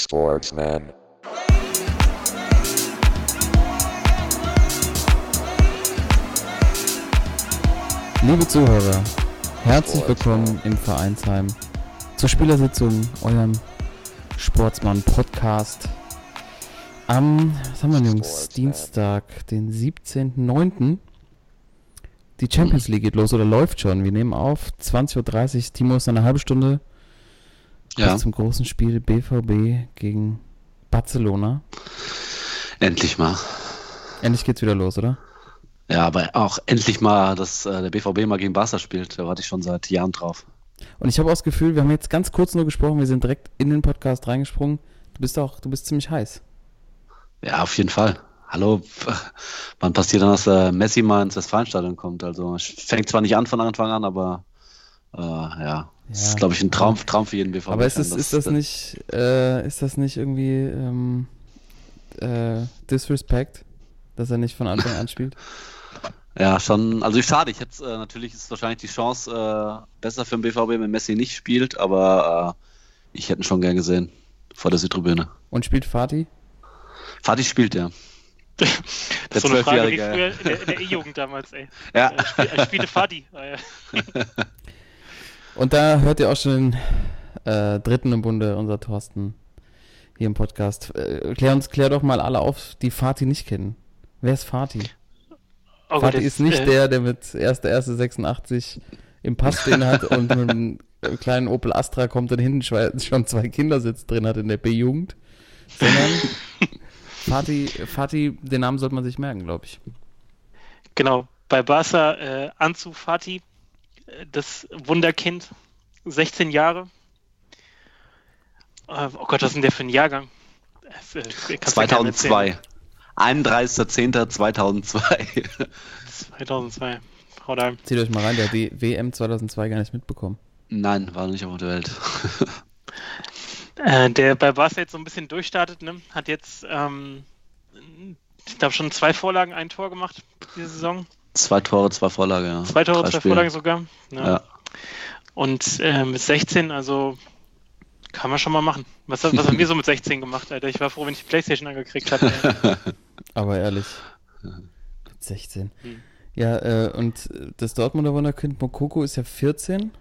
Sportsman. Liebe Zuhörer, herzlich willkommen im Vereinsheim zur Spielersitzung, eurem Sportsmann-Podcast. Am, was haben wir Jungs? Dienstag, den 17.09. Die Champions League geht los oder läuft schon. Wir nehmen auf, 20.30 Uhr. Timo ist eine halbe Stunde Ja, bis zum großen Spiel BVB gegen Barcelona. endlich mal. Endlich geht's wieder los, oder? Ja, aber auch endlich mal, dass äh, der BVB mal gegen Barca spielt. Da warte ich schon seit Jahren drauf. Und ich habe auch das Gefühl, wir haben jetzt ganz kurz nur gesprochen, wir sind direkt in den Podcast reingesprungen. Du bist auch, du bist ziemlich heiß. Ja, auf jeden Fall. Hallo, wann passiert dann, dass äh, Messi mal ins Westfalenstadion kommt? Also fängt zwar nicht an von Anfang an, aber äh, ja, das ist, glaube ich, ein Traum, Traum für jeden BVB. Aber ist das, ist das nicht, äh, ist das nicht irgendwie ähm, äh, Disrespect, dass er nicht von Anfang an spielt? Ja, schon. Also schade. Ich hätte äh, natürlich ist wahrscheinlich die Chance äh, besser für den BVB, wenn Messi nicht spielt, aber äh, ich hätte ihn schon gern gesehen vor der Südtribüne. Und spielt Fatih? Fatih spielt ja. Das ist so eine Frage wie Zwölfjährige. früher in der, der E-Jugend damals, ey. Ja. Er, spiel, er spielte Fadi. Und da hört ihr auch schon den äh, dritten im Bunde, unser Thorsten, hier im Podcast. Äh, klär uns, klär doch mal alle auf, die Fatih nicht kennen. Wer ist Fatih? Oh Fatih ist nicht äh, der, der mit 1.1.86 im Pass stehen hat und mit einem kleinen Opel Astra kommt und hinten schon zwei Kindersitz drin hat in der B-Jugend, sondern Fatih, Fatih, den Namen sollte man sich merken, glaube ich. Genau, bei Barca äh, Ansu Fati, äh, das Wunderkind, 16 Jahre. Äh, oh Gott, was ist denn der für ein Jahrgang? Das, äh, kannst du ja keinem erzählen. 2002. 31.10.2002. 2002. Haut rein. Zieht euch mal rein, der hat die WM 2002 gar nicht mitbekommen. Nein, war nicht auf der Welt. Äh, der bei Barca jetzt so ein bisschen durchstartet, ne? hat jetzt, ähm, ich glaube, schon zwei Vorlagen, ein Tor gemacht diese Saison. Zwei Tore, zwei Vorlagen, ja. Zwei Tore, Drei zwei Spiele. Vorlagen sogar. Ja. Ja. Und äh, mit 16, also kann man schon mal machen. Was, was haben wir so mit 16 gemacht, Alter? Ich war froh, wenn ich die Playstation angekriegt habe. ey. Aber ehrlich. Mit 16. Hm. Ja, äh, und das Dortmunder Wunderkind Mokoko ist ja 14.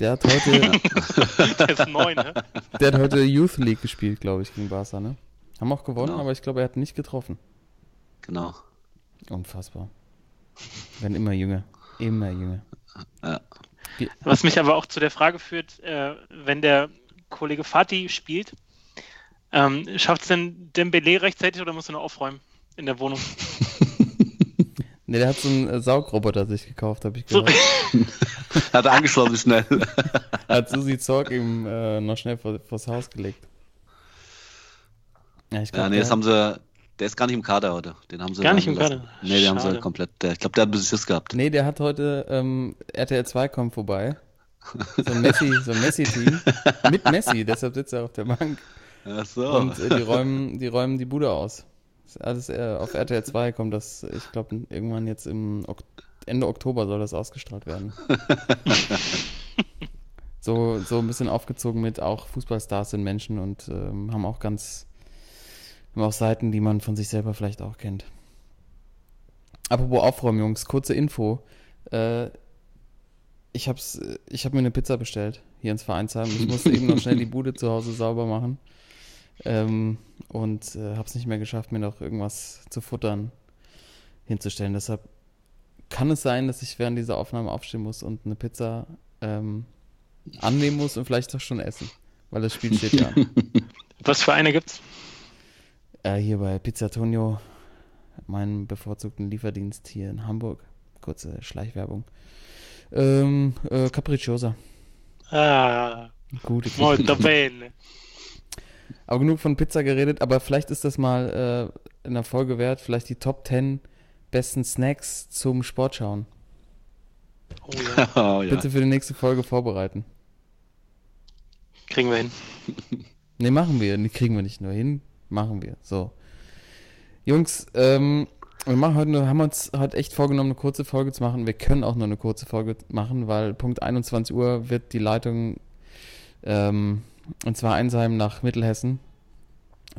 Der hat heute, Der ist neun, ne? der hat heute Youth League gespielt, glaube ich, gegen Barca, ne? Haben auch gewonnen, Genau. aber ich glaube, er hat nicht getroffen. Genau. Unfassbar. Werden immer jünger. Immer jünger. Ja. Was mich aber auch zu der Frage führt, äh, wenn der Kollege Fatih spielt, ähm, schafft es denn Dembele rechtzeitig oder muss er noch aufräumen in der Wohnung? Ne, der hat so einen äh, Saugroboter sich gekauft, habe ich gehört. Hat er angeschlossen schnell. Hat Susi Zorg ihm äh, noch schnell vor, vors Haus gelegt. Ja, ich ja, glaube, nee, das haben sie. Der ist gar nicht im Kader heute. Den haben sie Gar nicht im gelassen. Kader? Nee, den haben sie Schade. komplett. Ich glaube, der hat ein bisschen Schiss gehabt. Nee, der hat heute ähm, RTL 2 kommt vorbei. So ein Messi, so ein Messi-Team. Mit Messi, deshalb sitzt er auf der Bank. Ach so. Und äh, die, räumen, die räumen die Bude aus. Alles äh, auf RTL 2 kommt das, ich glaube, irgendwann jetzt im ok Ende Oktober soll das ausgestrahlt werden. so, so ein bisschen aufgezogen mit auch Fußballstars sind Menschen und ähm, haben auch ganz, haben auch Seiten, die man von sich selber vielleicht auch kennt. Apropos Aufräumen, Jungs, kurze Info. Äh, ich hab's, ich hab mir eine Pizza bestellt hier ins Vereinsheim. Ich musste eben noch schnell die Bude zu Hause sauber machen. Ähm, und äh, habe es nicht mehr geschafft, mir noch irgendwas zu futtern hinzustellen. Deshalb kann es sein, dass ich während dieser Aufnahme aufstehen muss und eine Pizza ähm, annehmen muss und vielleicht auch schon essen, weil das Spiel steht ja. was für eine gibt's? Äh, hier bei Pizza Tonio, meinem bevorzugten Lieferdienst hier in Hamburg. Kurze Schleichwerbung. Ähm, äh, Capricciosa. Ah, Gute molto bene. Aber genug von Pizza geredet, aber vielleicht ist das mal äh, in der Folge wert, vielleicht die Top 10 besten Snacks zum Sportschauen. Oh ja, oh, ja. Bitte für die nächste Folge vorbereiten. kriegen wir hin. Ne, machen wir. Nee, kriegen wir nicht nur hin. Machen wir. So. Jungs, ähm, wir machen heute haben uns heute echt vorgenommen, eine kurze Folge zu machen. Wir können auch nur eine kurze Folge machen, weil Punkt 21 Uhr wird die Leitung, ähm, und zwar Einsheim nach Mittelhessen,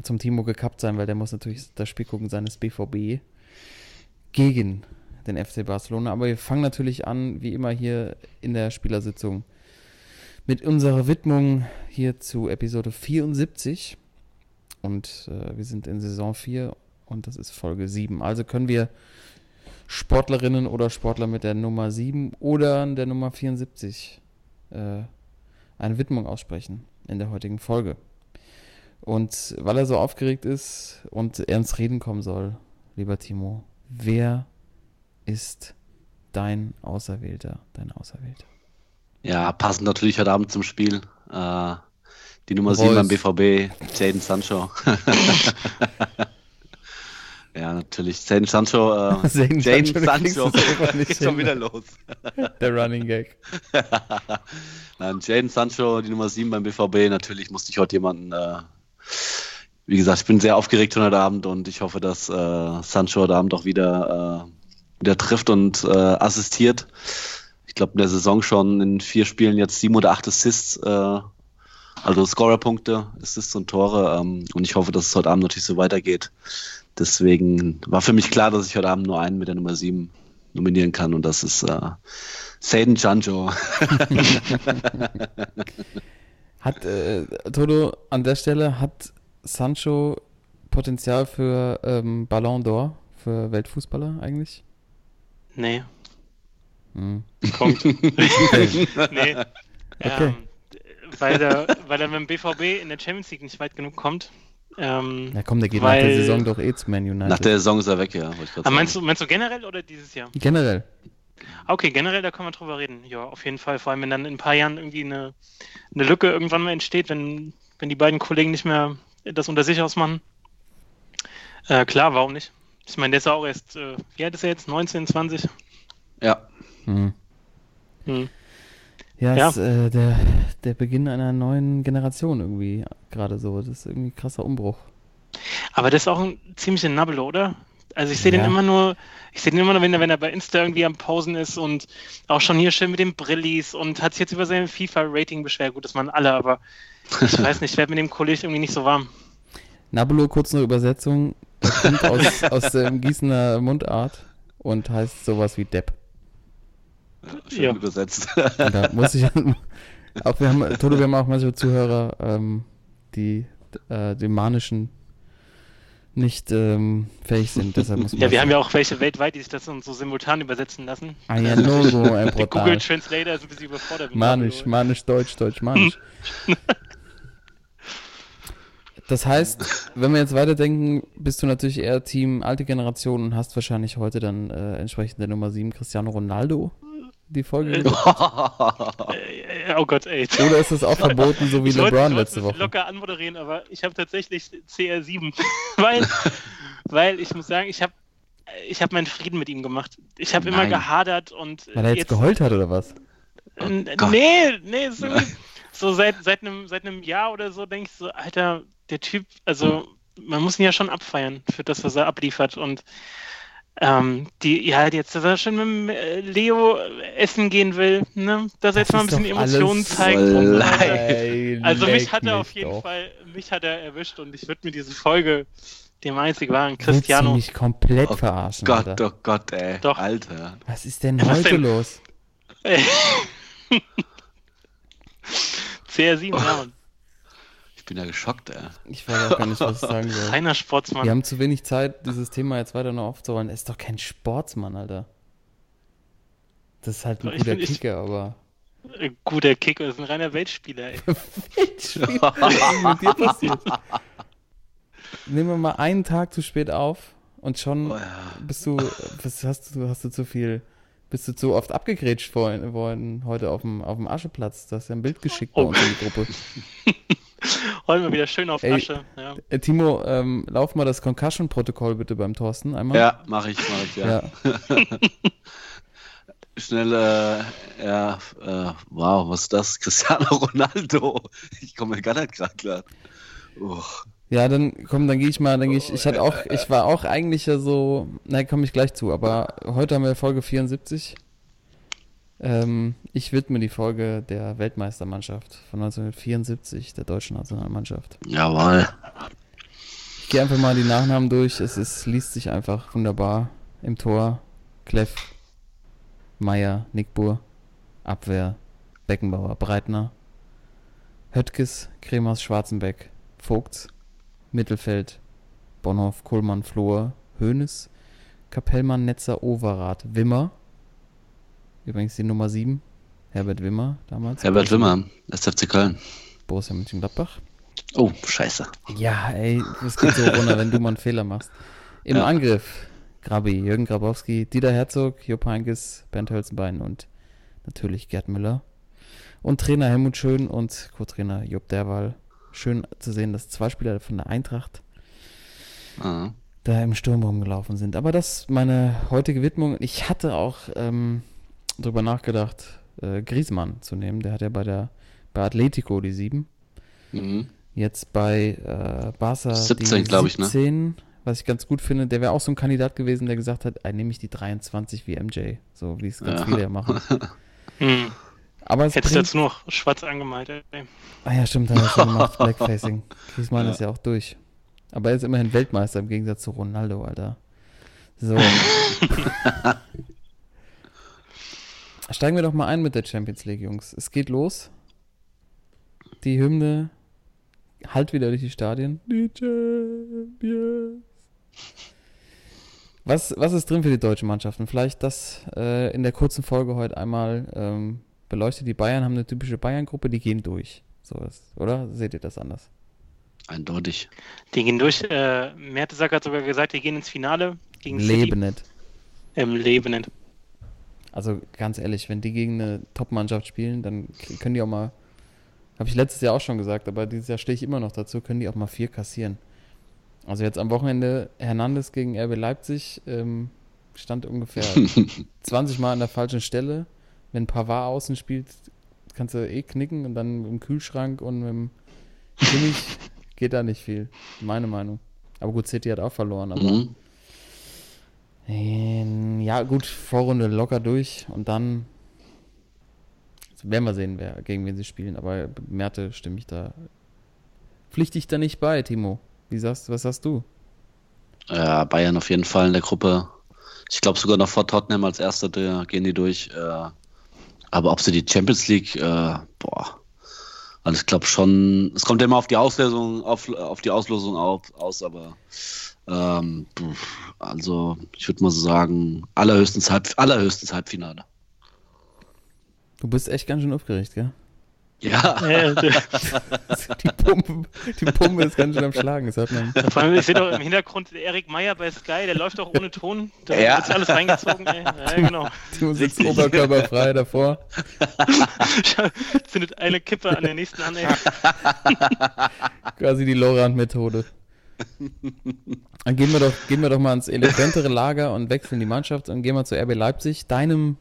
zum Timo gekappt sein, weil der muss natürlich das Spiel gucken seines BVB gegen den FC Barcelona. Aber wir fangen natürlich an, wie immer hier in der Spielersitzung, mit unserer Widmung hier zu Episode 74. Und äh, wir sind in Saison 4 und das ist Folge 7. Also können wir Sportlerinnen oder Sportler mit der Nummer 7 oder der Nummer 74 äh, eine Widmung aussprechen in der heutigen Folge. Und weil er so aufgeregt ist und er ins Reden kommen soll, lieber Timo, wer ist dein Auserwählter, dein Auserwählter? Ja, passend natürlich heute Abend zum Spiel. Äh, die Nummer 7 beim BVB, Jaden Sancho. ja, natürlich. Jaden Sancho. Äh, Jaden Sancho, Sancho. Geht schon wieder los. Der Running Gag. Nein, Jaden Sancho, die Nummer 7 beim BVB. Natürlich musste ich heute jemanden. Äh, wie gesagt, ich bin sehr aufgeregt heute Abend und ich hoffe, dass äh, Sancho heute Abend auch wieder, äh, wieder trifft und äh, assistiert. Ich glaube, in der Saison schon in vier Spielen jetzt sieben oder acht Assists, äh, also Scorerpunkte, Assists und Tore. Ähm, und ich hoffe, dass es heute Abend natürlich so weitergeht. Deswegen war für mich klar, dass ich heute Abend nur einen mit der Nummer 7 nominieren kann und das ist äh, Saden Janjo. Hat, äh, Toto, an der Stelle hat Sancho Potenzial für ähm, Ballon d'Or, für Weltfußballer eigentlich? Nee, Hm. Okay. nee. Okay. Ähm, weil, der, weil er mit dem BVB in der Champions League nicht weit genug kommt. Ähm, Ja komm, der geht Weil- nach der Saison doch eh zu Man United. Nach der Saison ist er weg, ja. wollte ich grad aber meinst, sagen. du, meinst du generell oder dieses Jahr? Generell. Ah, Okay, generell, da kann man drüber reden. Ja, auf jeden Fall. Vor allem, wenn dann in ein paar Jahren irgendwie eine, eine Lücke irgendwann mal entsteht, wenn, wenn die beiden Kollegen nicht mehr das unter sich ausmachen. Äh, klar, warum nicht? Ich meine, der ist ja auch erst, äh, wie alt ist er jetzt? 19, 20? Ja, Hm. Hm. Ja, Ja. Ist, äh, der, der Beginn einer neuen Generation irgendwie gerade so. Das ist irgendwie ein krasser Umbruch. Aber das ist auch ein ziemlicher Nabbel, oder? Also ich sehe Ja. den immer nur, ich sehe den immer nur, wenn er, wenn er bei Insta irgendwie am Pausen ist und auch schon hier schön mit den Brillis und hat sich jetzt über sein FIFA-Rating beschwert. Gut, das waren alle, aber ich weiß nicht, ich werde mit dem Kollegen irgendwie nicht so warm. Nabulo, kurz eine Übersetzung, er kommt aus, aus dem Gießener Mundart und heißt sowas wie Depp. schön Ja. übersetzt. Da muss ich auch wir haben Toto, wir haben auch manche Zuhörer, ähm, die äh, dem Manischen nicht ähm, fähig sind. Deshalb muss man Ja, wir haben ja auch welche weltweit, die sich das so simultan übersetzen lassen. Ah ja, Logo, ein Der Google. Translator ist ein bisschen überfordert. Manisch. Manisch, Deutsch, Deutsch, Manisch. Das heißt, wenn wir jetzt weiterdenken, bist du natürlich eher Team alte Generation und hast wahrscheinlich heute dann äh, entsprechend der Nummer 7 Cristiano Ronaldo die Folge. Äh, geguckt. Äh, oh Gott, ey. Oder ist es auch verboten, so wie ich LeBron ich wollte letzte Woche? locker anmoderieren, aber ich habe tatsächlich CR7, weil, weil ich muss sagen, ich habe ich hab meinen Frieden mit ihm gemacht. Ich habe immer gehadert und Weil er jetzt geheult hat oder was? Gott. nee, nee, so, so seit, seit, einem, seit einem Jahr oder so denke ich so, Alter, der Typ, also man muss ihn ja schon abfeiern für das, was er abliefert und ähm, die, ja, jetzt, dass er schon mit dem äh, Leo essen gehen will, ne, dass er jetzt mal ein bisschen Emotionen zeigt. Ey, Also mich hat er auf jeden doch. Fall, mich hat er erwischt und ich würde mir diese Folge dem einzig wahren Willst du Cristiano. mich komplett Oh verarschen, Gott, Alter. oh Gott, ey. Doch. Alter. Was ist denn Was heute denn? los? CR7, ja, Mann. Ich bin ja geschockt, ey. Ich weiß auch gar nicht, was ich sagen soll. reiner Sportsmann. Wir haben zu wenig Zeit, dieses Thema jetzt weiter noch aufzurollen. Er ist doch kein Sportsmann, Alter. Das ist halt ein Ich guter find, ich- Kicker, aber. Äh, Guter Kicker, ist ein reiner Weltspieler, ey. Was ist mit dir passiert? Nehmen wir mal einen Tag zu spät auf und schon Oh ja. bist du, was hast du, hast du zu viel, bist du zu oft abgegrätscht vorhin heute auf dem, auf dem Ascheplatz. Du hast ja ein Bild geschickt bei Oh. uns in die Gruppe. Rollen wir wieder schön auf Ey. Asche. Ja. Äh, Timo, ähm, lauf mal das Concussion-Protokoll bitte beim Thorsten einmal. Ja, mach ich, mach ich, ja. ja. Schnell, äh, ja, äh, wow, was ist das? Cristiano Ronaldo. Ich komme mir gar nicht gerade klar. Oh, Ja, dann komm, dann gehe ich mal, dann gehe ich, ich hatte auch, ich war auch eigentlich ja so, na, komme ich gleich zu, aber heute haben wir Folge 74. Ähm, ich widme die Folge der Weltmeistermannschaft von 1974, der deutschen Nationalmannschaft. jawohl. Ich gehe einfach mal die Nachnamen durch. Es ist, liest sich einfach wunderbar. Im Tor Kleff, Meier, Nickbur, Abwehr, Beckenbauer, Breitner, Höttges, Kremers, Schwarzenbeck, Vogts, Mittelfeld, Bonhoff, Kohlmann, Flohr, Hoeneß, Kapellmann, Netzer, Overath, Wimmer. Übrigens die Nummer 7, Herbert Wimmer damals. Herbert Wimmer, SFC Köln. Borussia Mönchengladbach. Oh, scheiße. Ja, ey, es geht so runter, wenn du mal einen Fehler machst. Im Ja. Angriff, Grabi, Jürgen Grabowski, Dieter Herzog, Jupp Heynckes, Bernd Hölzenbein und natürlich Gerd Müller. Und Trainer Helmut Schön und Co-Trainer Jupp Derwal. Schön zu sehen, dass zwei Spieler von der Eintracht Ah. da im Sturm rumgelaufen sind. Aber das ist meine heutige Widmung. Ich hatte auch ähm, drüber nachgedacht, äh, Griezmann zu nehmen. Der hat ja bei der bei Atletico die 7. Mhm. Jetzt bei äh, Barca 17, die glaub ich, ne? 17, was ich ganz gut finde. Der wäre auch so ein Kandidat gewesen, der gesagt hat, ey, nehme ich die 23 wie MJ. So wie es ganz Ja. viele ja machen. Hm. Aber es Hättest du bringt, jetzt nur noch schwarz angemalt, ey. Ah ja, stimmt, hat er schon gemacht, Blackfacing. Griezmann Ja. ist ja auch durch. Aber er ist immerhin Weltmeister im Gegensatz zu Ronaldo, Alter. So. Steigen wir doch mal ein mit der Champions League, Jungs. Es geht los. Die Hymne halt wieder durch die Stadien. Die Champions. Was, was ist drin für die deutschen Mannschaften? Vielleicht das äh, in der kurzen Folge heute einmal ähm, beleuchtet. Die Bayern haben eine typische Bayern-Gruppe, die gehen durch. So ist, oder? Seht ihr das anders? Eindeutig. Die gehen durch. Äh, Mertesacker hat sogar gesagt, die gehen ins Finale gegen Leben nicht. City. Im Leben nicht. Also ganz ehrlich, wenn die gegen eine Top-Mannschaft spielen, dann können die auch mal, habe ich letztes Jahr auch schon gesagt, aber dieses Jahr stehe ich immer noch dazu, können die auch mal vier kassieren. Also jetzt am Wochenende Hernandez gegen RB Leipzig ähm, stand ungefähr 20 Mal an der falschen Stelle. Wenn Pavard außen spielt, kannst du eh knicken und dann im Kühlschrank und mit dem Kimmich geht da nicht viel. Meine Meinung. Aber gut, City hat auch verloren, aber Mhm. Ähm, Ja, gut, Vorrunde locker durch und dann werden wir sehen, wer, gegen wen sie spielen. Aber Merte stimme ich da. Pflichte ich da nicht bei, Timo. Wie sagst, was sagst du? Ja, Bayern auf jeden Fall in der Gruppe. Ich glaube sogar noch vor Tottenham als Erster gehen die durch. Äh, aber ob sie die Champions League, äh, boah. Also ich glaube schon, es kommt immer auf die Auslösung, auf, auf die Auslosung auf, aus, aber ähm, also ich würde mal so sagen, allerhöchstens, Halb, allerhöchstens Halbfinale. Du bist echt ganz schön aufgeregt, gell? Ja, Die Pumpe, die Pumpe ist ganz schön am Schlagen, das hört man. vor allem, ich sehe doch im Hintergrund Erik Meyer bei Sky, der läuft doch ohne Ton. Da Ja. wird alles reingezogen. Ey. Ja, genau. Timo sitzt oberkörperfrei davor. Zündet eine Kippe an der nächsten an. Ey. Quasi die Lorand-Methode. Dann gehen wir, doch, gehen wir doch mal ins elegantere Lager und wechseln die Mannschaft und gehen wir zu RB Leipzig, deinem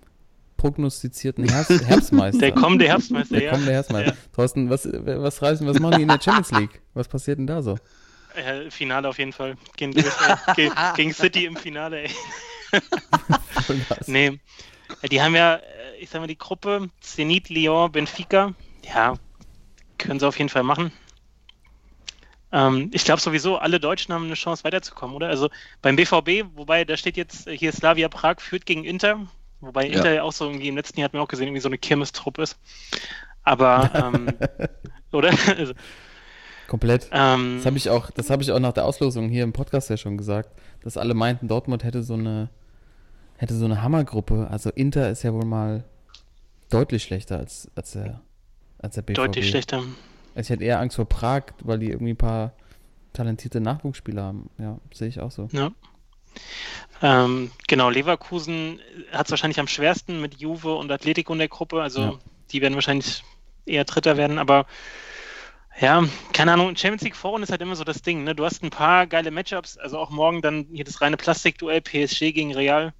prognostizierten Herbst, Herbstmeister. Der kommende Herbstmeister, Der ja. kommende Herbstmeister. Thorsten, was, was reißen, was machen die in der Champions League? Was passiert denn da so? Ja, Finale auf jeden Fall. Gehen durch, ey. Ge gegen City im Finale, ey. Nee. Ja, Die haben ja, äh, ich sag mal, die Gruppe Zenit, Lyon, Benfica. Ja, können sie auf jeden Fall machen. Ähm, ich glaube sowieso, alle Deutschen haben eine Chance weiterzukommen, oder? Also beim BVB, wobei da steht jetzt äh, hier Slavia Prag führt gegen Inter, wobei Ja. Inter ja auch so irgendwie im letzten Jahr hat man auch gesehen, irgendwie so eine Kirmestrupp ist. Aber, ähm, oder? Also, Komplett. ähm, Das habe ich auch, das habe ich auch nach der Auslosung hier im Podcast ja schon gesagt, dass alle meinten, Dortmund hätte so eine, hätte so eine Hammergruppe. Also Inter ist ja wohl mal deutlich schlechter als, als der, als der BVB. deutlich schlechter. Ich hätte eher Angst vor Prag, weil die irgendwie ein paar talentierte Nachwuchsspieler haben. Ja, sehe ich auch so. Ja. Ähm, genau, Leverkusen hat es wahrscheinlich am schwersten mit Juve und Atletico in der Gruppe. Also Ja. die werden wahrscheinlich eher Dritter werden, aber ja, keine Ahnung, Champions League Vorrunde ist halt immer so das Ding. Ne? Du hast ein paar geile Matchups, also auch morgen dann hier das reine Plastikduell PSG gegen Real.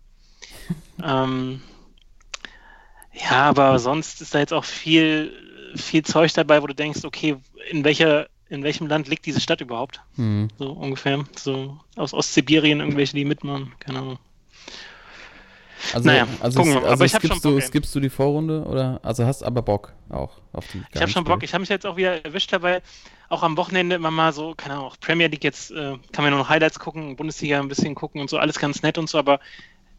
ähm, ja, aber sonst ist da jetzt auch viel, viel Zeug dabei, wo du denkst, okay, in welcher, in welchem Land liegt diese Stadt überhaupt? Hm. So ungefähr. So aus Ostsibirien irgendwelche, die mitmachen. Keine Ahnung. Also, Naja, also, gucken wir mal. also Aber ich skippst, schon du, Bock, ey. skippst du die Vorrunde oder? Also hast aber Bock auch auf die. Ich habe schon Bock. Ich habe mich jetzt auch wieder erwischt dabei. auch am Wochenende immer mal so, keine Ahnung, auch Premier League jetzt äh, kann man nur noch Highlights gucken, Bundesliga ein bisschen gucken und so, alles ganz nett und so, aber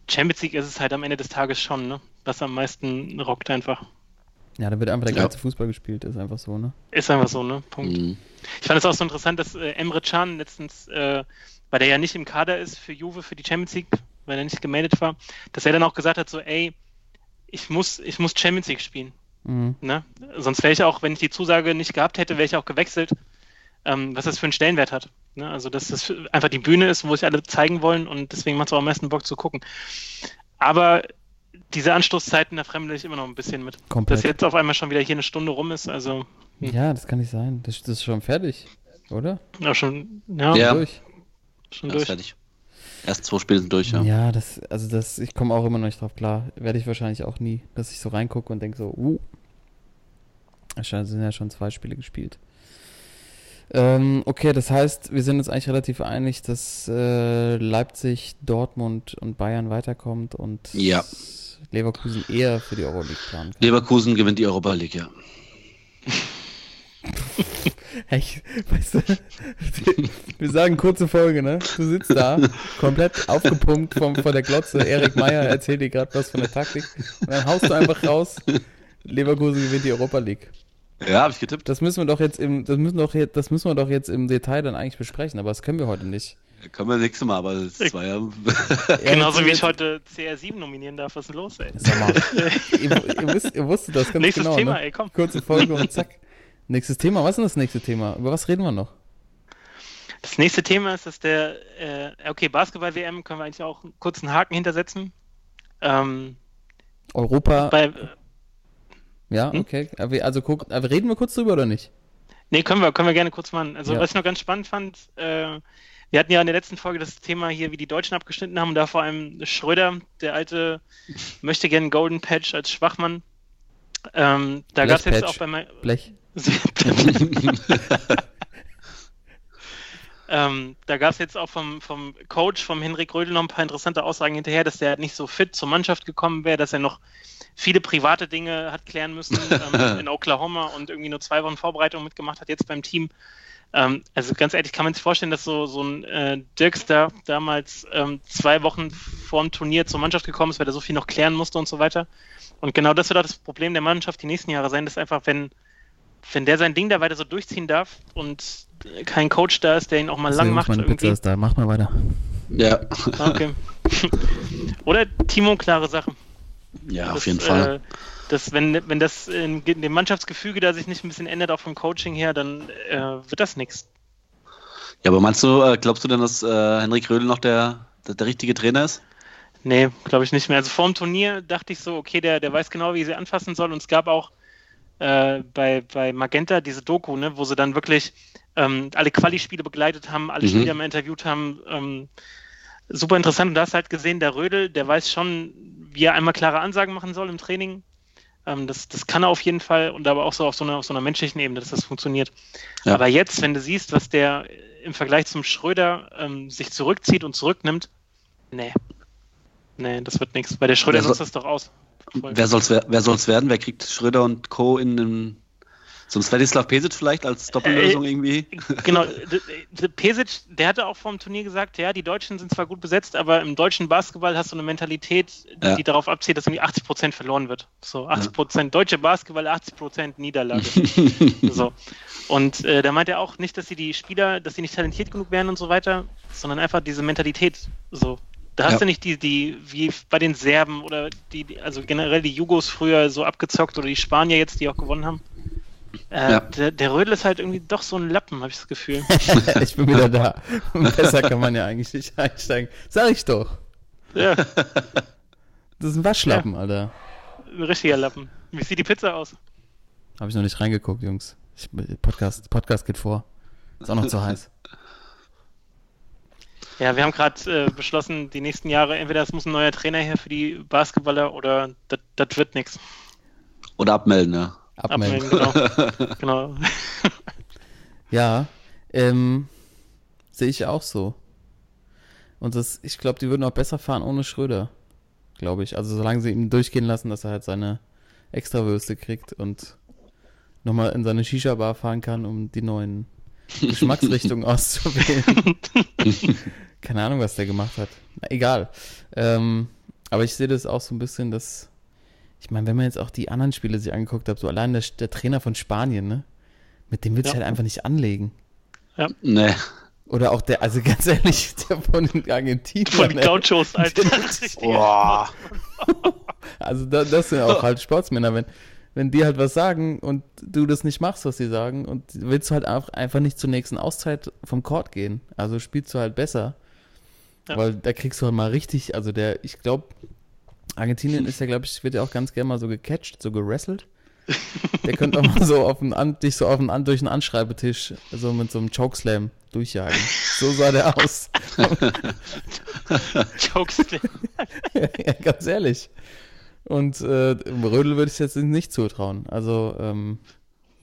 Champions League ist es halt am Ende des Tages schon, ne? Was am meisten rockt einfach. Ja, da wird einfach der ganze ja. Fußball gespielt, ist einfach so, ne? Ist einfach so, ne? Punkt. Mhm. Ich fand es auch so interessant, dass äh, Emre Can letztens, äh, weil der ja nicht im Kader ist für Juve, für die Champions League, weil er nicht gemeldet war, dass er dann auch gesagt hat, so, ey, ich muss, ich muss Champions League spielen. Mhm. Ne? Sonst wäre ich auch, wenn ich die Zusage nicht gehabt hätte, wäre ich auch gewechselt, ähm, was das für einen Stellenwert hat. Ne? Also, dass das einfach die Bühne ist, wo sich alle zeigen wollen und deswegen macht es auch am meisten Bock zu gucken. Aber diese Anstoßzeiten, da fremde ich immer noch ein bisschen mit. Komplett. Dass jetzt auf einmal schon wieder hier eine Stunde rum ist, also. Hm. Ja, das kann nicht sein. Das, das, ist schon fertig, oder? Ja, schon. Ja, ja. durch. Schon ja, durch. fertig. Erst zwei Spiele sind durch, ja. Ja, das, also das, ich komme auch immer noch nicht drauf klar. Werde ich wahrscheinlich auch nie, dass ich so reingucke und denke so, uh, es sind ja schon zwei Spiele gespielt. Ähm, okay, das heißt, wir sind uns eigentlich relativ einig, dass äh, Leipzig, Dortmund und Bayern weiterkommt und ja. Leverkusen eher für die Euroleague planen kann. Leverkusen gewinnt die Europa League, ja. hey, weißt du, wir sagen kurze Folge, ne? Du sitzt da, komplett aufgepumpt vom, vor der Glotze. Erik Meyer erzählt dir gerade was von der Taktik. Und dann haust du einfach raus, Leverkusen gewinnt die Europa League. Ja, habe ich getippt. Das müssen wir doch jetzt im, das müssen, doch, das müssen wir doch jetzt im Detail dann eigentlich besprechen, aber das können wir heute nicht. Können wir nächstes Mal, aber es war ja. Genauso wie ich heute CR7 nominieren darf, was ist denn los, ey? Sag mal, ihr, ihr, wisst, ihr wusstet das ganz Nächstes genau. Thema, ne? ey, komm. Kurze Folge und zack. Nächstes Thema, was ist denn das nächste Thema? Über was reden wir noch? Das nächste Thema ist, dass der, äh, okay, Basketball-WM können wir eigentlich auch einen kurzen Haken hintersetzen. Ähm, Europa. Bei, ja, hm? okay. Also guck, reden wir kurz drüber oder nicht? Nee, können wir, können wir gerne kurz machen. Also, ja. was ich noch ganz spannend fand, äh, wir hatten ja in der letzten Folge das Thema hier, wie die Deutschen abgeschnitten haben, da vor allem Schröder, der alte, möchte gerne Golden Patch als Schwachmann. Ähm, da gab es jetzt auch bei Blech. ähm, da gab es jetzt auch vom, vom Coach, vom Henrik Rödel, noch ein paar interessante Aussagen hinterher, dass der nicht so fit zur Mannschaft gekommen wäre, dass er noch viele private Dinge hat klären müssen ähm, in Oklahoma und irgendwie nur zwei Wochen Vorbereitung mitgemacht hat jetzt beim Team. Ähm, also ganz ehrlich, kann man sich vorstellen, dass so, so ein äh, Dirkster damals ähm, zwei Wochen vor dem Turnier zur Mannschaft gekommen ist, weil er so viel noch klären musste und so weiter. Und genau das wird auch das Problem der Mannschaft die nächsten Jahre sein, dass einfach, wenn, wenn der sein Ding da weiter so durchziehen darf und kein Coach da ist, der ihn auch mal lang macht. Meine Pizza ist da, mach mal weiter. Ja. Okay. Oder Timo, klare Sache. Ja, das, auf jeden Fall. Äh, dass wenn, wenn das in, in, dem Mannschaftsgefüge da sich nicht ein bisschen ändert, auch vom Coaching her, dann äh, wird das nichts. Ja, aber meinst du, äh, glaubst du denn, dass äh, Henrik Rödel noch der, der, der, richtige Trainer ist? Nee, glaube ich nicht mehr. Also vor dem Turnier dachte ich so, okay, der, der weiß genau, wie sie anfassen soll. Und es gab auch äh, bei, bei Magenta diese Doku, ne, wo sie dann wirklich ähm, alle Quali-Spiele begleitet haben, alle mhm. Spieler mal interviewt haben. Ähm, super interessant. Und da hast du halt gesehen, der Rödel, der weiß schon, wie er einmal klare Ansagen machen soll im Training. Ähm, das, das kann er auf jeden Fall und aber auch so auf so einer, auf so einer menschlichen Ebene, dass das funktioniert. Ja. Aber jetzt, wenn du siehst, was der im Vergleich zum Schröder ähm, sich zurückzieht und zurücknimmt, nee. Nee, das wird nichts. Weil der Schröder nutzt das doch aus. Wer soll es wer soll's werden? Wer kriegt Schröder und Co. in einem ein Svetislav Pesic vielleicht als Doppellösung äh, irgendwie? Genau, Pesic, der hatte auch vor dem Turnier gesagt, ja, die Deutschen sind zwar gut besetzt, aber im deutschen Basketball hast du eine Mentalität, die, ja. die darauf abzielt, dass irgendwie 80 Prozent verloren wird. So, 80 Prozent ja. deutsche Basketball, 80 Prozent Niederlage. so. Und äh, da meint er auch nicht, dass sie die Spieler, dass sie nicht talentiert genug wären und so weiter, sondern einfach diese Mentalität. So, da hast ja. du nicht die, die, wie bei den Serben oder die, also generell die Jugos früher so abgezockt oder die Spanier jetzt, die auch gewonnen haben. Äh, ja. der, der Rödel ist halt irgendwie doch so ein Lappen, habe ich das Gefühl. ich bin wieder da. Besser kann man ja eigentlich nicht einsteigen. Sag ich doch. Ja. Das ist ein Waschlappen, ja. Alter. Ein richtiger Lappen. Wie sieht die Pizza aus? Habe ich noch nicht reingeguckt, Jungs. Ich, Podcast, Podcast geht vor. Ist auch noch zu heiß. Ja, wir haben gerade äh, beschlossen, die nächsten Jahre, entweder es muss ein neuer Trainer her für die Basketballer oder das wird nichts. Oder abmelden, ja. Abmelden. Abmelden genau. genau. ja, ähm, sehe ich auch so. Und das, ich glaube, die würden auch besser fahren ohne Schröder. Glaube ich. Also solange sie ihm durchgehen lassen, dass er halt seine Extrawürste kriegt und nochmal in seine Shisha-Bar fahren kann, um die neuen Geschmacksrichtung auszuwählen. Keine Ahnung, was der gemacht hat. Na, egal. Ähm, aber ich sehe das auch so ein bisschen, dass, ich meine, wenn man jetzt auch die anderen Spiele sich angeguckt hat, so allein der, der Trainer von Spanien, ne? Mit dem willst du ja. halt einfach nicht anlegen. Ja. Nee. Oder auch der, also ganz ehrlich, der von den Argentinien. Von den Gauchos, Alter. Boah. Also da, das sind auch halt Sportsmänner, wenn, wenn die halt was sagen und du das nicht machst, was sie sagen, und willst du halt auch einfach nicht zur nächsten Auszeit vom Court gehen. Also spielst du halt besser. Ja. Weil da kriegst du halt mal richtig, also der, ich glaube, Argentinien ist ja, glaube ich, wird ja auch ganz gerne mal so gecatcht, so gerasselt. Der könnte auch mal so auf einen, dich so auf einen, durch einen Anschreibetisch so mit so einem Chokeslam durchjagen. So sah der aus. Chokeslam. ja, ganz ehrlich. Und äh, Rödel würde ich jetzt nicht zutrauen. Also, ähm,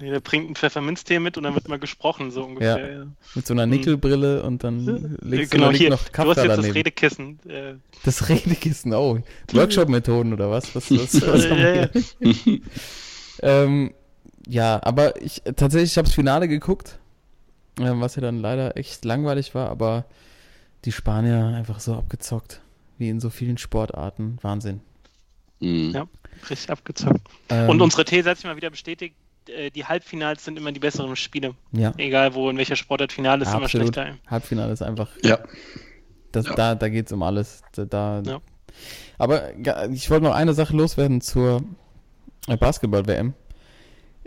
Nee, der bringt einen Pfefferminztee mit und dann wird mal gesprochen, so ungefähr. Ja, ja. Mit so einer Nickelbrille und dann legst genau, du hier, noch Kaffee du hast jetzt daneben. das Redekissen. Äh. Das Redekissen, oh. Workshop-Methoden oder was? was, was, was ja, ähm, ja, aber ich tatsächlich, ich habe das Finale geguckt, äh, was ja dann leider echt langweilig war, aber die Spanier einfach so abgezockt, wie in so vielen Sportarten. Wahnsinn. Mhm. Ja, richtig abgezockt. Ähm, und unsere These hat sich mal wieder bestätigt, äh, die Halbfinals sind immer die besseren Spiele. Ja. Egal wo, in welcher Sportart Finale ist Ja, immer absolut. schlechter. Halbfinale ist einfach, Ja. das, Ja. da, da geht es um alles. Da, da, Ja. Aber ich wollte noch eine Sache loswerden zur äh, Basketball-WM.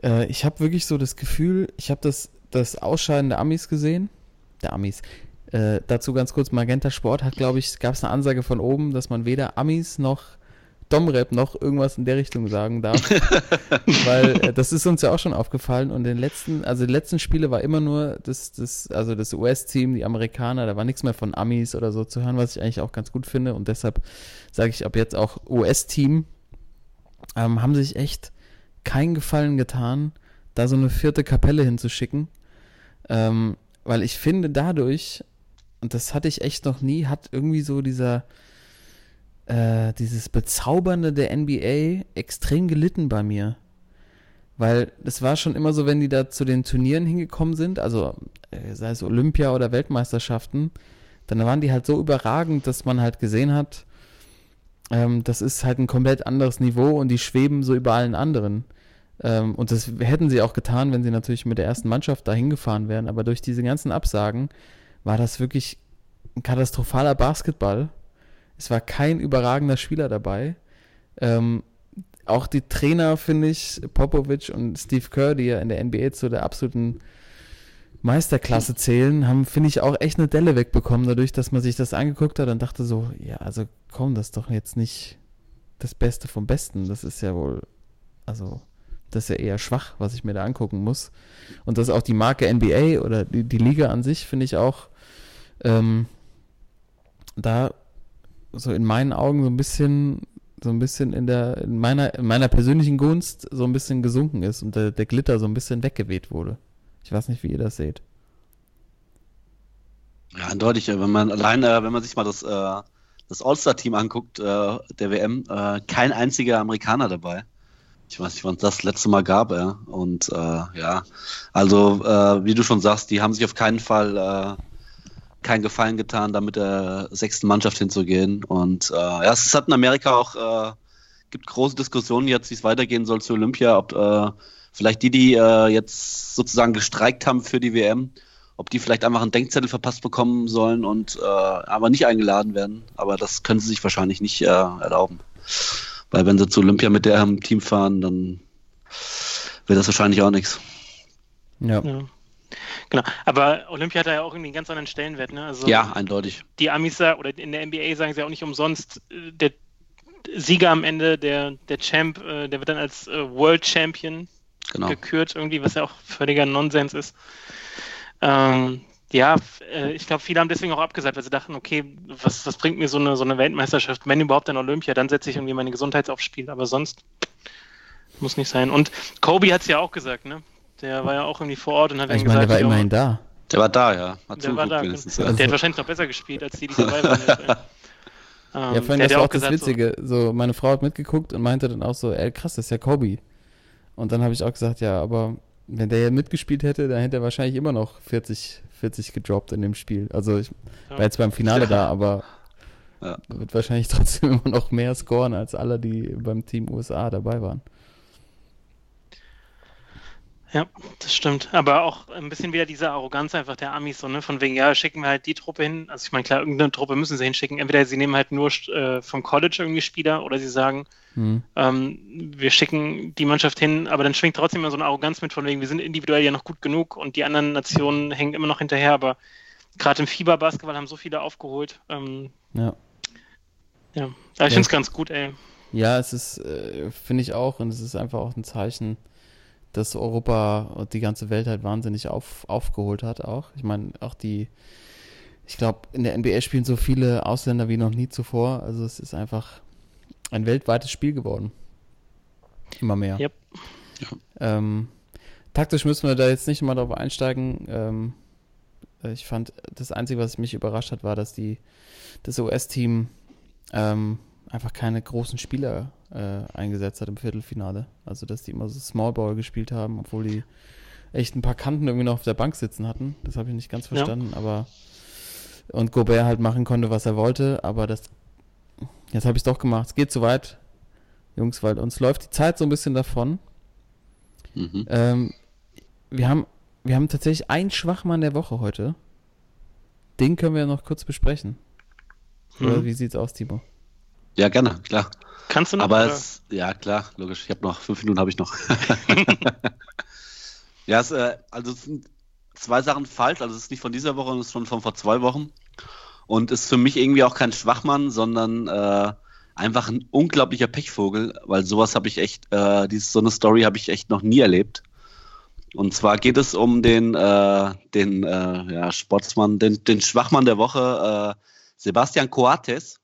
Äh, ich habe wirklich so das Gefühl, ich habe das, das Ausscheiden der Amis gesehen. Der Amis. Äh, dazu ganz kurz, Magenta Sport hat, glaube ich, gab es eine Ansage von oben, dass man weder Amis noch Domrep noch irgendwas in der Richtung sagen darf. Weil äh, das ist uns ja auch schon aufgefallen und den letzten, also die letzten Spiele war immer nur das, das, also das US-Team, die Amerikaner, da war nichts mehr von Amis oder so zu hören, was ich eigentlich auch ganz gut finde und deshalb sage ich ab jetzt auch US-Team, ähm, haben sich echt keinen Gefallen getan, da so eine vierte Kapelle hinzuschicken. Ähm, weil ich finde dadurch, und das hatte ich echt noch nie, hat irgendwie so dieser, äh, dieses Bezaubernde der NBA extrem gelitten bei mir. Weil es war schon immer so, wenn die da zu den Turnieren hingekommen sind, also äh, sei es Olympia oder Weltmeisterschaften, dann waren die halt so überragend, dass man halt gesehen hat, ähm, das ist halt ein komplett anderes Niveau und die schweben so über allen anderen. Ähm, und das hätten sie auch getan, wenn sie natürlich mit der ersten Mannschaft da hingefahren wären. Aber durch diese ganzen Absagen war das wirklich ein katastrophaler Basketball. Es war kein überragender Spieler dabei. Ähm, auch die Trainer, finde ich, Popovic und Steve Kerr, die ja in der NBA zu der absoluten Meisterklasse zählen, haben, finde ich, auch echt eine Delle wegbekommen, dadurch, dass man sich das angeguckt hat und dachte so, ja, also komm, das ist doch jetzt nicht das Beste vom Besten. Das ist ja wohl, also, das ist ja eher schwach, was ich mir da angucken muss. Und das ist auch die Marke NBA oder die, die Liga an sich, finde ich auch, ähm, da so in meinen Augen so ein bisschen, so ein bisschen in der, in meiner, in meiner persönlichen Gunst so ein bisschen gesunken ist und der, der Glitter so ein bisschen weggeweht wurde. Ich weiß nicht, wie ihr das seht. Ja, eindeutig. Wenn man alleine, wenn man sich mal das, äh, das All-Star-Team anguckt, äh, der WM, äh, kein einziger Amerikaner dabei. Ich weiß nicht, wann es das letzte Mal gab, ja. Und äh, ja, also äh, wie du schon sagst, die haben sich auf keinen Fall äh, keinen Gefallen getan, da mit der sechsten Mannschaft hinzugehen. Und äh, ja, es hat in Amerika auch äh, gibt große Diskussionen jetzt, wie es weitergehen soll zu Olympia, ob äh, vielleicht die, die äh, jetzt sozusagen gestreikt haben für die WM, ob die vielleicht einfach einen Denkzettel verpasst bekommen sollen und äh, aber nicht eingeladen werden. Aber das können sie sich wahrscheinlich nicht äh, erlauben. Weil wenn sie zu Olympia mit dem Team fahren, dann wird das wahrscheinlich auch nichts. Ja. Ja. Genau. Aber Olympia hat da ja auch irgendwie einen ganz anderen Stellenwert. Ne? Also Ja, eindeutig. die Amis oder in der NBA sagen sie ja auch nicht umsonst, äh, der Sieger am Ende, der, der Champ, äh, der wird dann als äh, World Champion Genau. gekürt, irgendwie, was ja auch völliger Nonsens ist. Ähm, ja, ich glaube, viele haben deswegen auch abgesagt, weil sie dachten, okay, was, was bringt mir so eine, so eine Weltmeisterschaft, wenn überhaupt dann Olympia, dann setze ich irgendwie meine Gesundheit aufs Spiel, aber sonst muss nicht sein. Und Kobe hat es ja auch gesagt, ne? Der war ja auch irgendwie vor Ort und hat dann Ich meine, der gesagt, war ja, immerhin da. Der war da, ja. Hat der war da. wenigstens, genau. ja. Der hat wahrscheinlich noch besser gespielt, als die, die dabei waren. Ähm, Ja, vorhin, der das war ja auch das gesagt, so- Witzige. So, meine Frau hat mitgeguckt und meinte dann auch so, ey, krass, das ist ja Kobe. Und dann habe ich auch gesagt, ja, aber wenn der ja mitgespielt hätte, dann hätte er wahrscheinlich immer noch 40, 40 gedroppt in dem Spiel. Also ich war jetzt beim Finale ja. da, aber ja. wird wahrscheinlich trotzdem immer noch mehr scoren als alle, die beim Team USA dabei waren. Ja, das stimmt. Aber auch ein bisschen wieder diese Arroganz einfach der Amis, so, ne? Von wegen, ja, schicken wir halt die Truppe hin. Also ich meine, klar, irgendeine Truppe müssen sie hinschicken. Entweder sie nehmen halt nur äh, vom College irgendwie Spieler oder sie sagen, mhm. ähm, wir schicken die Mannschaft hin, aber dann schwingt trotzdem immer so eine Arroganz mit, von wegen, wir sind individuell ja noch gut genug und die anderen Nationen hängen immer noch hinterher, aber gerade im Fieberbasketball haben so viele aufgeholt. Ähm, ja. Ja, aber ich finde es ganz gut, ey. Ja, es ist, äh, finde ich auch, und es ist einfach auch ein Zeichen, dass Europa und die ganze Welt halt wahnsinnig auf, aufgeholt hat auch. Ich meine, auch die, ich glaube, in der NBA spielen so viele Ausländer wie noch nie zuvor. Also es ist einfach ein weltweites Spiel geworden. Immer mehr. Yep. Ähm, taktisch müssen wir da jetzt nicht mal drauf einsteigen. Ähm, ich fand, das Einzige, was mich überrascht hat, war, dass die, das US-Team ähm, einfach keine großen Spieler äh, eingesetzt hat im Viertelfinale. Also, dass die immer so Small Ball gespielt haben, obwohl die echt ein paar Kanten irgendwie noch auf der Bank sitzen hatten. Das habe ich nicht ganz verstanden, ja. aber und Gobert halt machen konnte, was er wollte, aber das jetzt habe ich es doch gemacht. Es geht zu weit, Jungs, weil uns läuft die Zeit so ein bisschen davon. Mhm. Ähm, wir haben wir haben tatsächlich einen Schwachmann der Woche heute. Den können wir noch kurz besprechen. Oder mhm. wie sieht's aus, Timo? Ja, gerne, klar. Kannst du noch? Aber es, ja, klar, logisch. Ich habe noch fünf Minuten, habe ich noch. ja, es, äh, also es sind zwei Sachen falsch. Also es ist nicht von dieser Woche, es ist schon von vor zwei Wochen. Und ist für mich irgendwie auch kein Schwachmann, sondern äh, einfach ein unglaublicher Pechvogel, weil sowas habe ich echt, äh, dieses, so eine Story habe ich echt noch nie erlebt. Und zwar geht es um den, äh, den äh, ja, Sportsmann, den, den Schwachmann der Woche, äh, Sebastian Coates.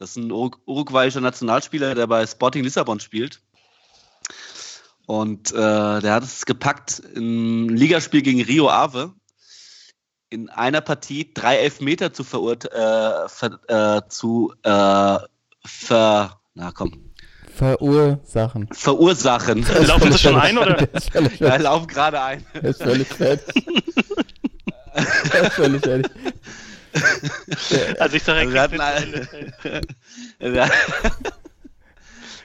Das ist ein uruguayischer Nationalspieler, der bei Sporting Lissabon spielt. Und äh, der hat es gepackt im Ligaspiel gegen Rio Ave in einer Partie drei Elfmeter zu verurt äh, ver, äh, zu äh, ver, na komm. Verursachen. Verursachen. Laufen Sie schon ein, oder? Ja, laufen gerade ein. Er ist völlig fertig. er ist völlig fertig. Also ich sage, also wir ein, der,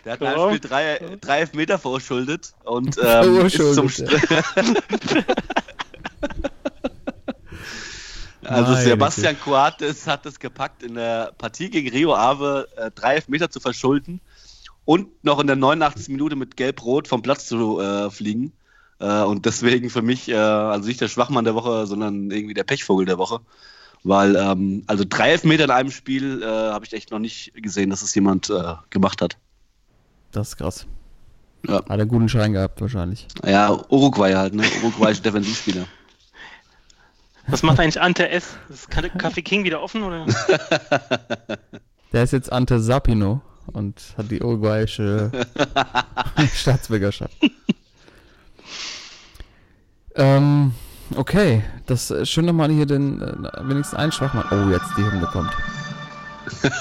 der hat ein Spiel drei, drei Elfmeter verschuldet und ähm, ist zum Also Nein, Sebastian Coates hat es gepackt, in der Partie gegen Rio Ave äh, drei Elfmeter zu verschulden und noch in der 89. Minute mit Gelb-Rot vom Platz zu äh, fliegen. Äh, und deswegen für mich, äh, also nicht der Schwachmann der Woche, sondern irgendwie der Pechvogel der Woche. Weil, ähm, also drei Elfmeter in einem Spiel äh, habe ich echt noch nicht gesehen, dass es jemand äh, gemacht hat. Das ist krass. Ja. Hat einen guten Schein gehabt, wahrscheinlich. Ja, Uruguay halt, ne? Uruguayische Defensivspieler. Was macht eigentlich Ante S? Ist Kaffee King wieder offen, oder? Der ist jetzt Ante Sapino und hat die uruguayische Staatsbürgerschaft. ähm, Okay, das ist schön nochmal hier den äh, wenigstens einen Schwachmann. Oh, jetzt die Hymne kommt.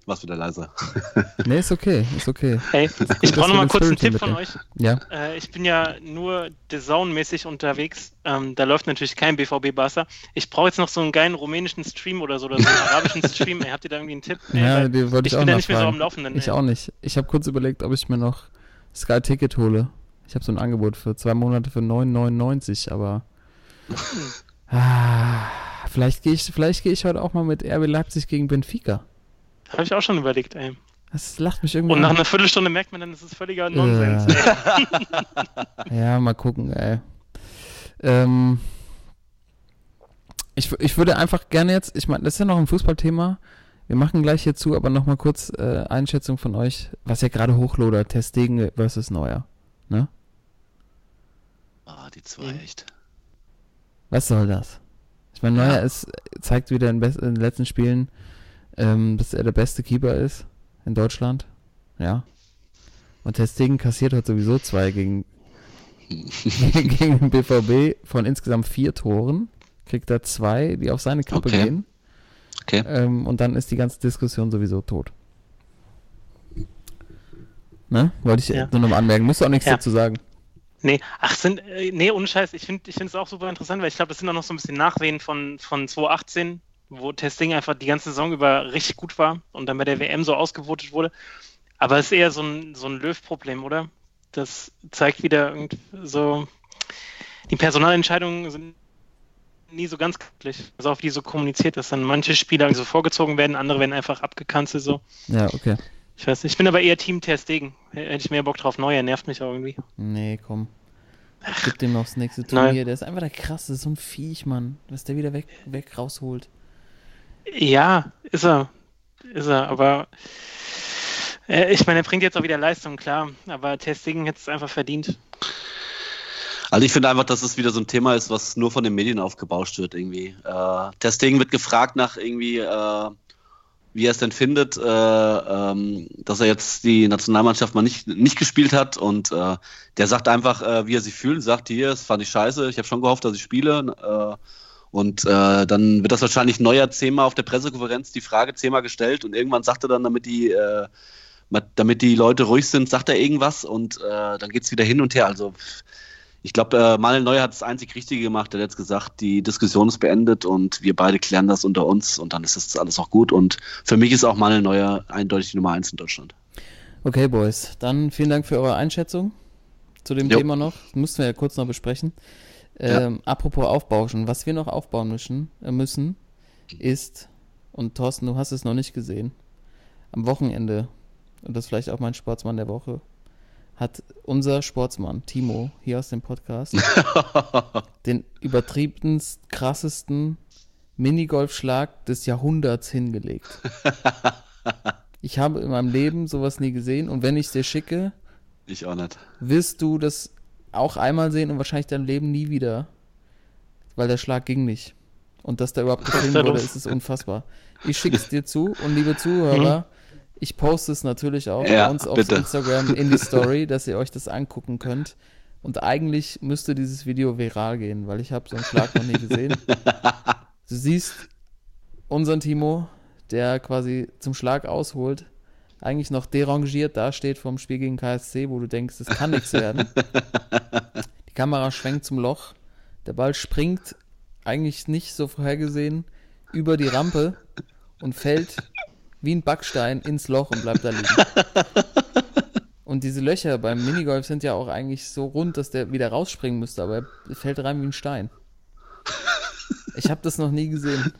ich mach's wieder leiser. nee, ist okay, ist okay. Hey, ich brauche nochmal kurz einen Tipp von euch. Ja. Äh, ich bin ja nur Design-mäßig unterwegs. Ähm, da läuft natürlich kein BVB Barca. Ich brauche jetzt noch so einen geilen rumänischen Stream oder so, oder so einen arabischen Stream. Ey, habt ihr da irgendwie einen Tipp? Ey, ja, die wollte ich, ich auch bin da nicht mehr so am Laufenden. Ich ey. auch nicht. Ich habe kurz überlegt, ob ich mir noch Sky Ticket hole. Ich habe so ein Angebot für zwei Monate für 9,99, aber ah, vielleicht gehe ich, vielleicht ich heute auch mal mit RB Leipzig gegen Benfica. Habe ich auch schon überlegt, ey. Das lacht mich irgendwie. Und nach einer Viertelstunde merkt man dann, das ist völliger Nonsens. Äh. ja, mal gucken, ey. Ähm, ich, ich würde einfach gerne jetzt, ich meine, das ist ja noch ein Fußballthema. Wir machen gleich hierzu, aber nochmal kurz äh, Einschätzung von euch, was ja gerade hochlodert, Testegen versus Neuer. Ne? Ah, die zwei, mhm. echt. Was soll das? Ich meine, Neuer ja. ist, zeigt wieder in, in, den letzten Spielen, ähm, dass er der beste Keeper ist in Deutschland. Ja. Und Testegen kassiert heute sowieso zwei gegen, gegen den BVB von insgesamt vier Toren. Kriegt er zwei, die auf seine Kappe okay. gehen. Okay. Ähm, und dann ist die ganze Diskussion sowieso tot. Ne? Wollte ich ja. nur noch anmerken. Musst du auch nichts ja. dazu sagen. Nee, ach, sind, äh, nee, ohne Scheiß, ich finde es auch super interessant, weil ich glaube, das sind auch noch so ein bisschen Nachwehen von, von 2018, wo Testing einfach die ganze Saison über richtig gut war und dann bei der WM so ausgewotet wurde. Aber es ist eher so ein, so ein Löw-Problem, oder? Das zeigt wieder so, die Personalentscheidungen sind nie so ganz glücklich. Also auf die so kommuniziert, dass dann manche Spieler so vorgezogen werden, andere werden einfach abgekanzelt so. Ja, okay. Ich weiß nicht, ich bin aber eher Team Testegen. Hätte ich mehr Bock drauf. Neuer nervt mich auch irgendwie. Nee, komm. Gib dem noch das nächste Turnier. Nein. Der ist einfach der krasse, so ein Viech, Mann. Was der wieder weg, weg rausholt. Ja, ist er. Ist er, aber äh, ich meine, er bringt jetzt auch wieder Leistung, klar. Aber Testegen hätte es einfach verdient. Also ich finde einfach, dass es wieder so ein Thema ist, was nur von den Medien aufgebauscht wird irgendwie. Äh, Testegen wird gefragt nach irgendwie äh, wie er es denn findet, äh, ähm, dass er jetzt die Nationalmannschaft mal nicht, nicht gespielt hat. Und äh, der sagt einfach, äh, wie er sich fühlt, sagt hier, das fand ich scheiße, ich habe schon gehofft, dass ich spiele. Äh, und äh, dann wird das wahrscheinlich neuer zehnmal auf der Pressekonferenz die Frage zehnmal gestellt. Und irgendwann sagt er dann, damit die äh, damit die Leute ruhig sind, sagt er irgendwas. Und dann geht's wieder hin und her. Also ich glaube, äh, Manuel Neuer hat das einzig Richtige gemacht. Er hat jetzt gesagt, die Diskussion ist beendet und wir beide klären das unter uns und dann ist das alles auch gut. Und für mich ist auch Manuel Neuer eindeutig die Nummer eins in Deutschland. Okay, Boys. Dann vielen Dank für eure Einschätzung zu dem jo. Thema noch. Das mussten wir ja kurz noch besprechen. Ähm, ja. Apropos aufbauschen, was wir noch aufbauen müssen, äh, müssen, ist, und Thorsten, du hast es noch nicht gesehen, am Wochenende, und das ist vielleicht auch mein Sportsmann der Woche, hat unser Sportsmann Timo hier aus dem Podcast den übertriebenst krassesten Minigolfschlag des Jahrhunderts hingelegt. Ich habe in meinem Leben sowas nie gesehen und wenn ich es dir schicke, ich auch nicht. Wirst du das auch einmal sehen und wahrscheinlich dein Leben nie wieder, weil der Schlag ging nicht. Und dass da überhaupt gefilmt wurde, ist es unfassbar. Ich schicke es dir zu und liebe Zuhörer, mhm. Ich poste es natürlich auch ja, bei uns auf Instagram in die Story, dass ihr euch das angucken könnt. Und eigentlich müsste dieses Video viral gehen, weil ich habe so einen Schlag noch nie gesehen. Du siehst unseren Timo, der quasi zum Schlag ausholt, eigentlich noch derangiert dasteht vom Spiel gegen KSC, wo du denkst, es kann nichts werden. Die Kamera schwenkt zum Loch, der Ball springt eigentlich nicht so vorhergesehen über die Rampe und fällt wie ein Backstein ins Loch und bleibt da liegen. und diese Löcher beim Minigolf sind ja auch eigentlich so rund, dass der wieder rausspringen müsste, aber er fällt rein wie ein Stein. Ich habe das noch nie gesehen.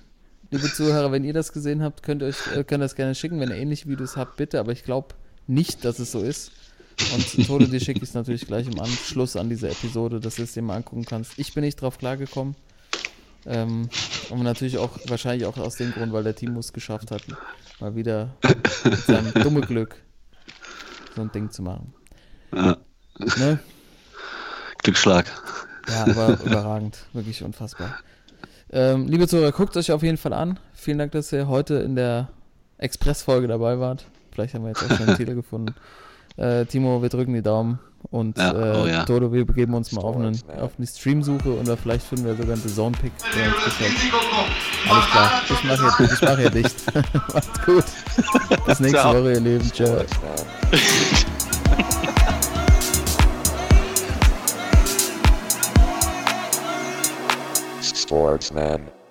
Liebe Zuhörer, wenn ihr das gesehen habt, könnt ihr euch äh, könnt das gerne schicken. Wenn ihr ähnliche Videos habt, bitte. Aber ich glaube nicht, dass es so ist. Und Tode, dir schicke ich es natürlich gleich im Anschluss an diese Episode, dass du es dir mal angucken kannst. Ich bin nicht drauf klargekommen. Ähm, und natürlich auch, wahrscheinlich auch aus dem Grund, weil der Timo es geschafft hat, mal wieder mit seinem dummen Glück so ein Ding zu machen. Ja. Ne? Glücksschlag. Ja, aber überragend. Wirklich unfassbar. Ähm, liebe Zuhörer, guckt euch auf jeden Fall an. Vielen Dank, dass ihr heute in der Express-Folge dabei wart. Vielleicht haben wir jetzt auch schon einen Titel gefunden. Äh, Timo, wir drücken die Daumen. Und ja, äh, oh, ja. Dodo, wir begeben uns mal auf, einen, auf eine Streamsuche und da vielleicht finden wir sogar einen Zone-Pick, der uns gefällt. Alles klar, ich mache hier, ich mach hier dicht. Macht's gut. Bis nächste. Woche, ihr Lieben. Ciao. Sportsman.